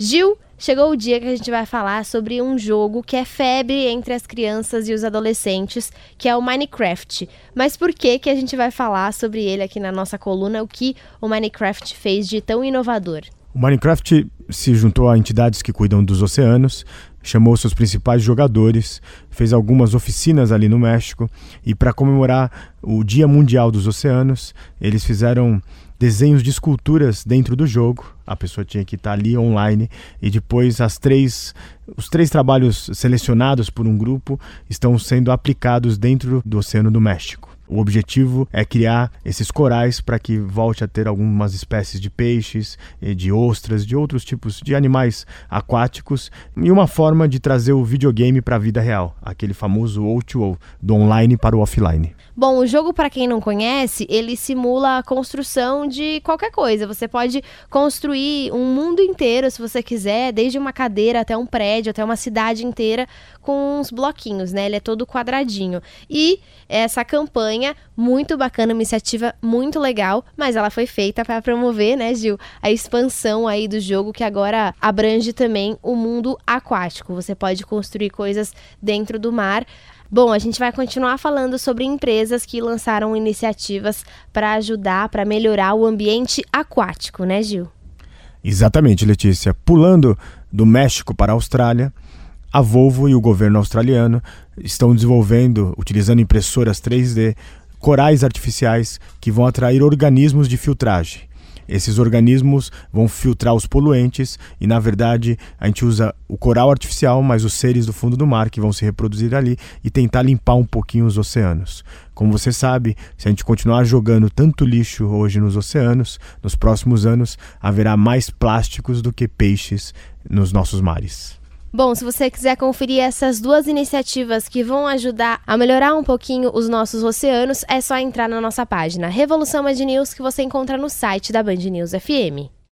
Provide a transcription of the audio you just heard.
Gil, chegou o dia que a gente vai falar sobre um jogo que é febre entre as crianças e os adolescentes, que é o Minecraft. Mas por que que a gente vai falar sobre ele aqui na nossa coluna? O que o Minecraft fez de tão inovador? O Minecraft se juntou a entidades que cuidam dos oceanos, chamou seus principais jogadores, fez algumas oficinas ali no México e para comemorar o Dia Mundial dos Oceanos, eles fizeram desenhos de esculturas dentro do jogo. A pessoa tinha que estar ali online e depois as três, os três trabalhos selecionados por um grupo estão sendo aplicados dentro do Oceano do México. O objetivo é criar esses corais para que volte a ter algumas espécies de peixes, de ostras, de outros tipos de animais aquáticos e uma forma de trazer o videogame para a vida real, aquele famoso O2O, do online para o offline. Bom, o jogo, para quem não conhece, ele simula a construção de qualquer coisa. Você pode construir um mundo inteiro, se você quiser, desde uma cadeira até um prédio, até uma cidade inteira, com uns bloquinhos, né? Ele é todo quadradinho. E essa campanha, muito bacana, uma iniciativa muito legal, mas ela foi feita para promover, né, Gil, a expansão aí do jogo que agora abrange também o mundo aquático. Você pode construir coisas dentro do mar. Bom, a gente vai continuar falando sobre empresas que lançaram iniciativas para ajudar, para melhorar o ambiente aquático, né, Gil? Exatamente, Letícia. Pulando do México para a Austrália, a Volvo e o governo australiano estão desenvolvendo, utilizando impressoras 3D, corais artificiais que vão atrair organismos de filtragem. Esses organismos vão filtrar os poluentes e, na verdade, a gente usa o coral artificial, mas os seres do fundo do mar que vão se reproduzir ali e tentar limpar um pouquinho os oceanos. Como você sabe, se a gente continuar jogando tanto lixo hoje nos oceanos, nos próximos anos haverá mais plásticos do que peixes nos nossos mares. Bom, se você quiser conferir essas duas iniciativas que vão ajudar a melhorar um pouquinho os nossos oceanos, é só entrar na nossa página Revolução Band News que você encontra no site da Band News FM.